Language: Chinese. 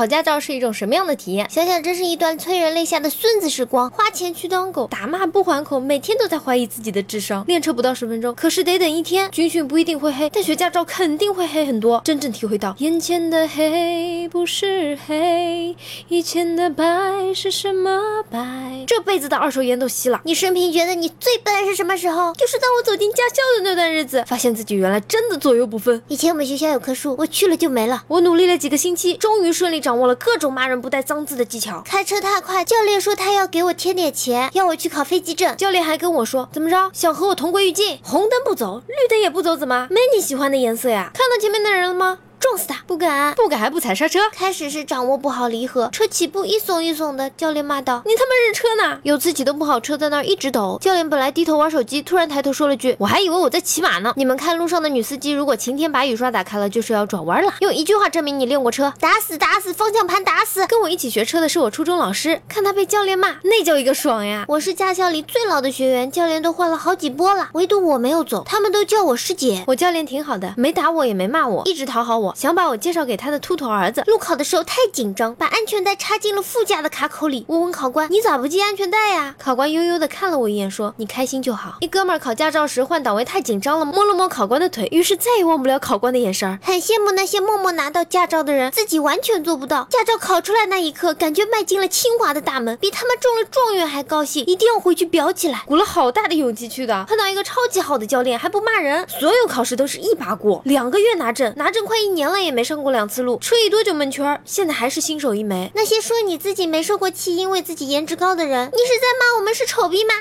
考驾照是一种什么样的体验？想想真是一段催人泪下的孙子时光，花钱去当狗，打骂不还口，每天都在怀疑自己的智商。练车不到十分钟，可是得等一天。军训不一定会黑，但学驾照肯定会黑很多。真正体会到眼前的黑不是黑，以前的白是什么白？这辈子的二手烟都吸了。你生平觉得你最笨是什么时候？就是当我走进驾校的那段日子，发现自己原来真的左右不分。以前我们学校有棵树，我去了就没了。我努力了几个星期，终于顺利掌握了各种骂人不带脏字的技巧。开车太快，教练说他要给我添点钱，要我去考飞机证。教练还跟我说，怎么着，想和我同归于尽？红灯不走，绿灯也不走，怎么没你喜欢的颜色呀？看到前面的人了吗？撞死他！不敢，不敢还不踩刹车。开始是掌握不好离合，车起步一耸一耸的。教练骂道：“你他妈认车呢？”有次启动不好，车在那儿一直抖。教练本来低头玩手机，突然抬头说了句：“我还以为我在骑马呢。”你们看路上的女司机，如果晴天把雨刷打开了，就是要转弯了。用一句话证明你练过车：打死打死，方向盘打死。跟我一起学车的是我初中老师，看他被教练骂，那叫一个爽呀！我是驾校里最老的学员，教练都换了好几波了，唯独我没有走，他们都叫我师姐。我教练挺好的，没打我也没骂我，一直讨好我，想把我介绍给。他的秃头儿子。路考的时候太紧张，把安全带插进了副驾的卡口里。我问考官：“你咋不系安全带呀？”考官悠悠的看了我一眼，说：“你开心就好。”一哥们儿考驾照时换档位太紧张了，摸了摸考官的腿，于是再也忘不了考官的眼神。很羡慕那些默默拿到驾照的人，自己完全做不到。驾照考出来那一刻，感觉迈进了清华的大门，比他们中了状元还高兴，一定要回去裱起来。鼓了好大的勇气去的，碰到一个超级好的教练，还不骂人，所有考试都是一把过，两个月拿证，拿证快一年了也没上过两次路，车一多。就闷圈儿，现在还是新手一枚。那些说你自己没受过气，因为自己颜值高的人，你是在骂我们是丑逼吗？